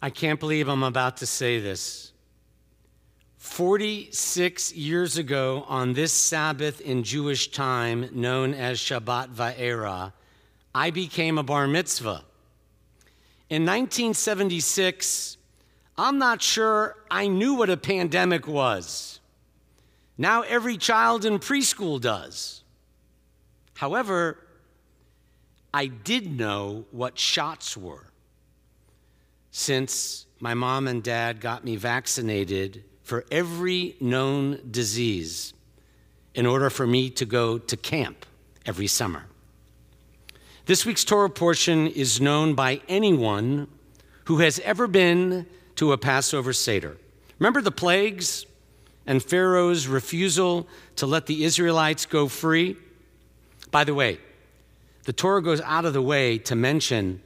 I can't believe I'm about to say this. 46 years ago, on this Sabbath in Jewish time, known as Shabbat Va'era, I became a bar mitzvah. In 1976, I'm not sure I knew what a pandemic was. Now every child in preschool does. However, I did know what shots were since my mom and dad got me vaccinated for every known disease in order for me to go to camp every summer. This week's Torah portion is known by anyone who has ever been to a Passover Seder. Remember the plagues and Pharaoh's refusal to let the Israelites go free? By the way, the Torah goes out of the way to mention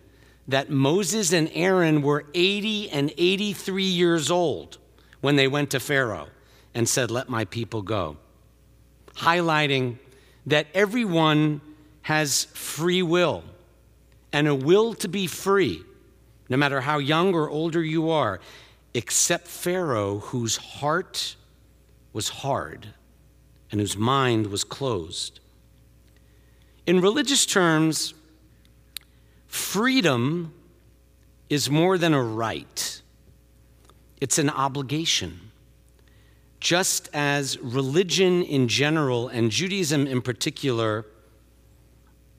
that Moses and Aaron were 80 and 83 years old when they went to Pharaoh and said, Let my people go, highlighting that everyone has free will and a will to be free, no matter how young or older you are, except Pharaoh, whose heart was hard and whose mind was closed. In religious terms, freedom is more than a right, it's an obligation. Just as religion in general and Judaism in particular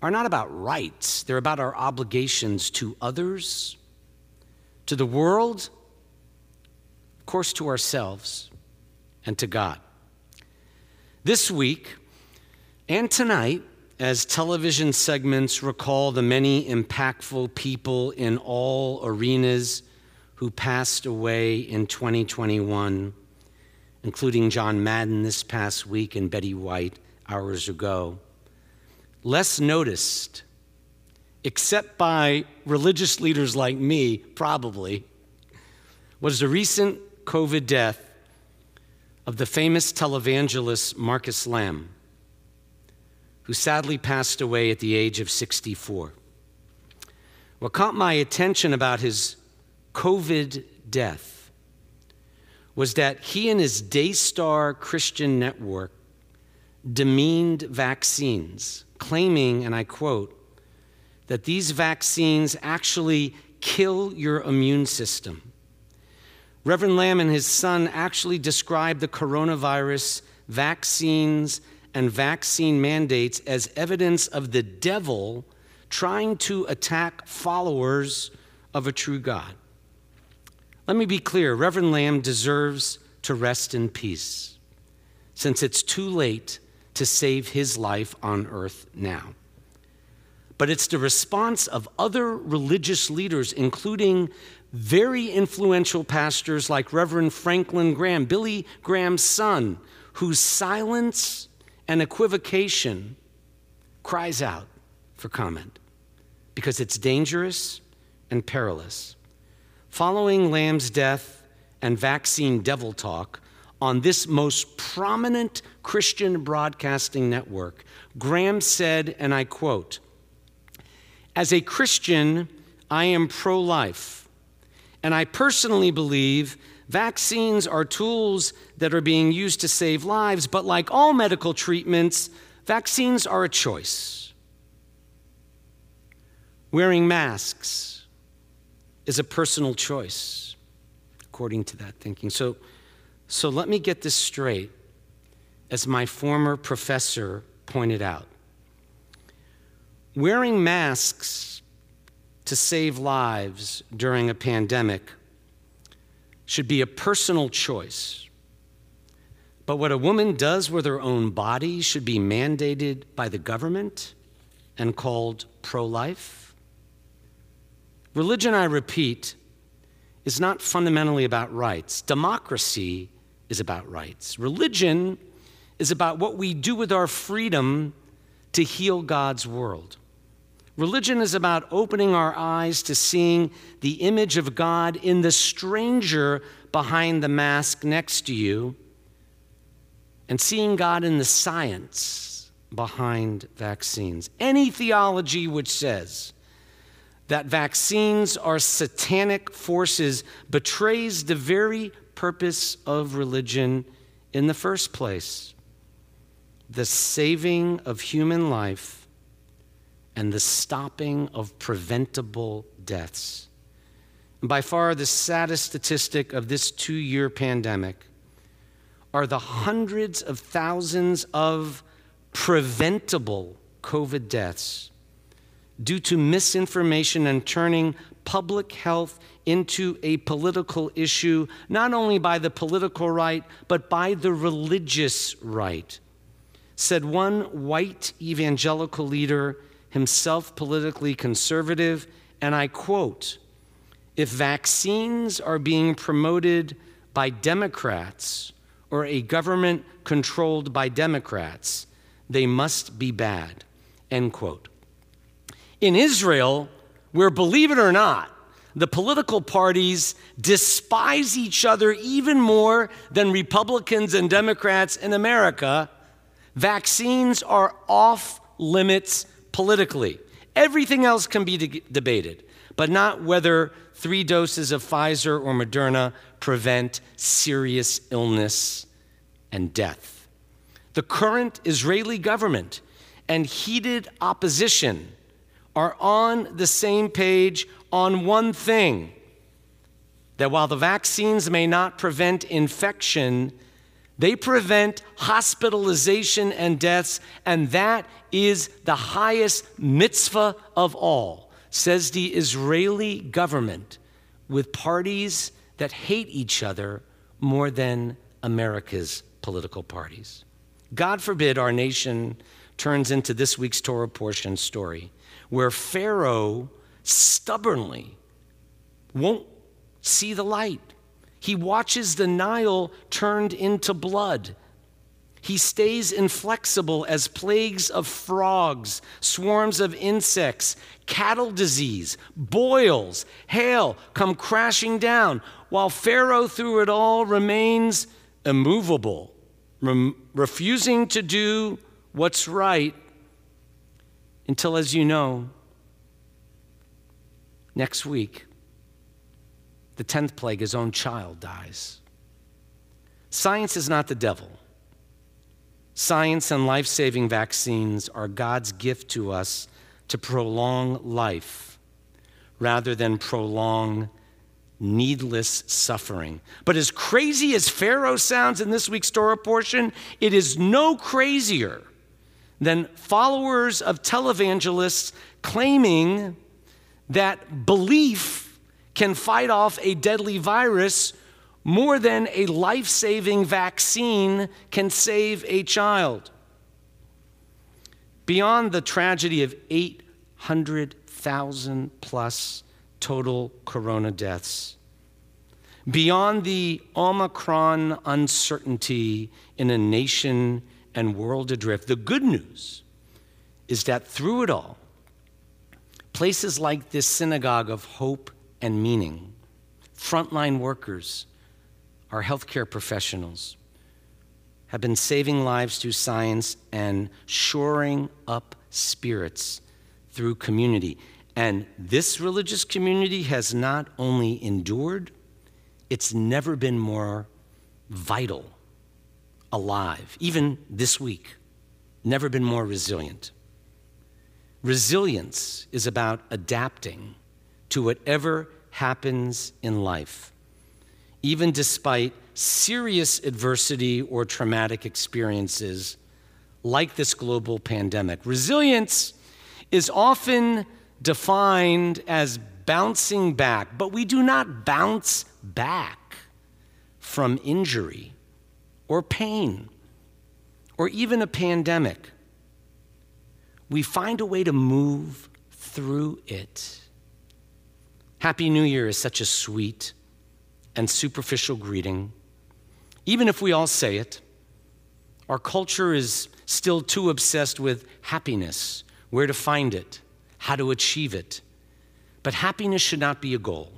are not about rights, they're about our obligations to others, to the world, of course, to ourselves, and to God. This week and tonight, as television segments recall the many impactful people in all arenas who passed away in 2021, including John Madden this past week and Betty White hours ago. Less noticed, except by religious leaders like me, probably, was the recent COVID death of the famous televangelist Marcus Lamb who sadly passed away at the age of 64. What caught my attention about his COVID death was that he and his Daystar Christian network demeaned vaccines, claiming, and I quote, that these vaccines actually kill your immune system. Reverend Lamb and his son actually described the coronavirus vaccines and vaccine mandates as evidence of the devil trying to attack followers of a true God. Let me be clear Reverend Lamb deserves to rest in peace since it's too late to save his life on earth now. But it's the response of other religious leaders, including very influential pastors like Reverend Franklin Graham, Billy Graham's son, whose silence and equivocation cries out for comment because it's dangerous and perilous. Following Lamb's death and vaccine devil talk on this most prominent Christian broadcasting network, Graham said, and I quote, As a Christian, I am pro life, and I personally believe Vaccines are tools that are being used to save lives, but like all medical treatments, vaccines are a choice. Wearing masks is a personal choice, according to that thinking. So, so let me get this straight, as my former professor pointed out. Wearing masks to save lives during a pandemic should be a personal choice. But what a woman does with her own body should be mandated by the government and called pro life. Religion, I repeat, is not fundamentally about rights. Democracy is about rights. Religion is about what we do with our freedom to heal God's world. Religion is about opening our eyes to seeing the image of God in the stranger behind the mask next to you and seeing God in the science behind vaccines. Any theology which says that vaccines are satanic forces betrays the very purpose of religion in the first place the saving of human life and the stopping of preventable deaths. And by far the saddest statistic of this two year pandemic are the hundreds of thousands of preventable COVID deaths due to misinformation and turning public health into a political issue, not only by the political right, but by the religious right. Said one white evangelical leader, himself politically conservative, and I quote If vaccines are being promoted by Democrats or a government controlled by Democrats, they must be bad. End quote. In Israel, where, believe it or not, the political parties despise each other even more than Republicans and Democrats in America, vaccines are off limits politically. Everything else can be de- debated, but not whether three doses of Pfizer or Moderna prevent serious illness and death. The current Israeli government and heated opposition are on the same page on one thing that while the vaccines may not prevent infection, they prevent hospitalization and deaths, and that is the highest mitzvah of all, says the Israeli government, with parties that hate each other more than America's political parties. God forbid our nation turns into this week's Torah portion story where Pharaoh stubbornly won't see the light. He watches the Nile turned into blood. He stays inflexible as plagues of frogs, swarms of insects, cattle disease, boils, hail come crashing down, while Pharaoh, through it all, remains immovable, refusing to do what's right until, as you know, next week, the 10th plague, his own child dies. Science is not the devil. Science and life saving vaccines are God's gift to us to prolong life rather than prolong needless suffering. But as crazy as Pharaoh sounds in this week's Torah portion, it is no crazier than followers of televangelists claiming that belief can fight off a deadly virus more than a life saving vaccine can save a child. Beyond the tragedy of 800,000 plus total corona deaths, beyond the Omicron uncertainty in a nation and world adrift. The good news is that through it all, places like this synagogue of hope and meaning, frontline workers, our healthcare professionals, have been saving lives through science and shoring up spirits through community. And this religious community has not only endured, it's never been more vital alive, even this week. Never been more resilient. Resilience is about adapting to whatever happens in life, even despite serious adversity or traumatic experiences like this global pandemic. Resilience is often defined as bouncing back, but we do not bounce back from injury or pain or even a pandemic, we find a way to move through it. Happy New Year is such a sweet and superficial greeting. Even if we all say it, our culture is still too obsessed with happiness, where to find it, how to achieve it. But happiness should not be a goal.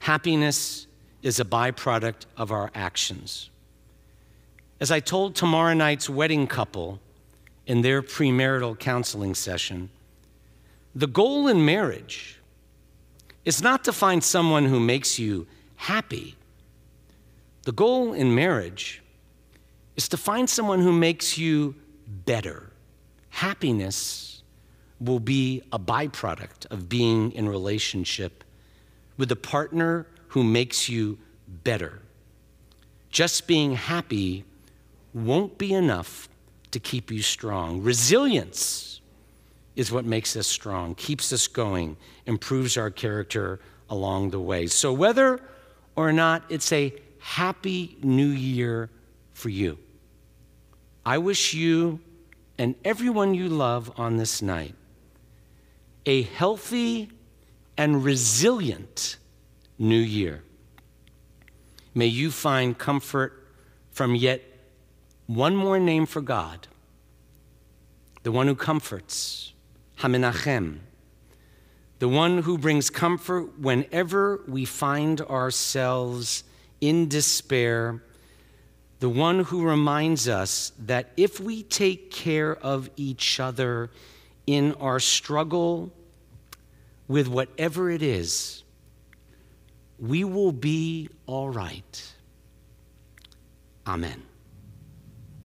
Happiness is a byproduct of our actions. As I told tomorrow night's wedding couple in their premarital counseling session, The goal in marriage is not to find someone who makes you happy. The goal in marriage is to find someone who makes you better. Happiness will be a byproduct of being in relationship with a partner who makes you better. Just being happy won't be enough to keep you strong. Resilience is what makes us strong, keeps us going, improves our character along the way. So, whether or not it's a happy new year for you, I wish you and everyone you love on this night a healthy and resilient new year. May you find comfort from yet one more name for God, the one who comforts, Hamenachem, the one who brings comfort whenever we find ourselves in despair, the one who reminds us that if we take care of each other in our struggle with whatever it is, we will be all right. Amen.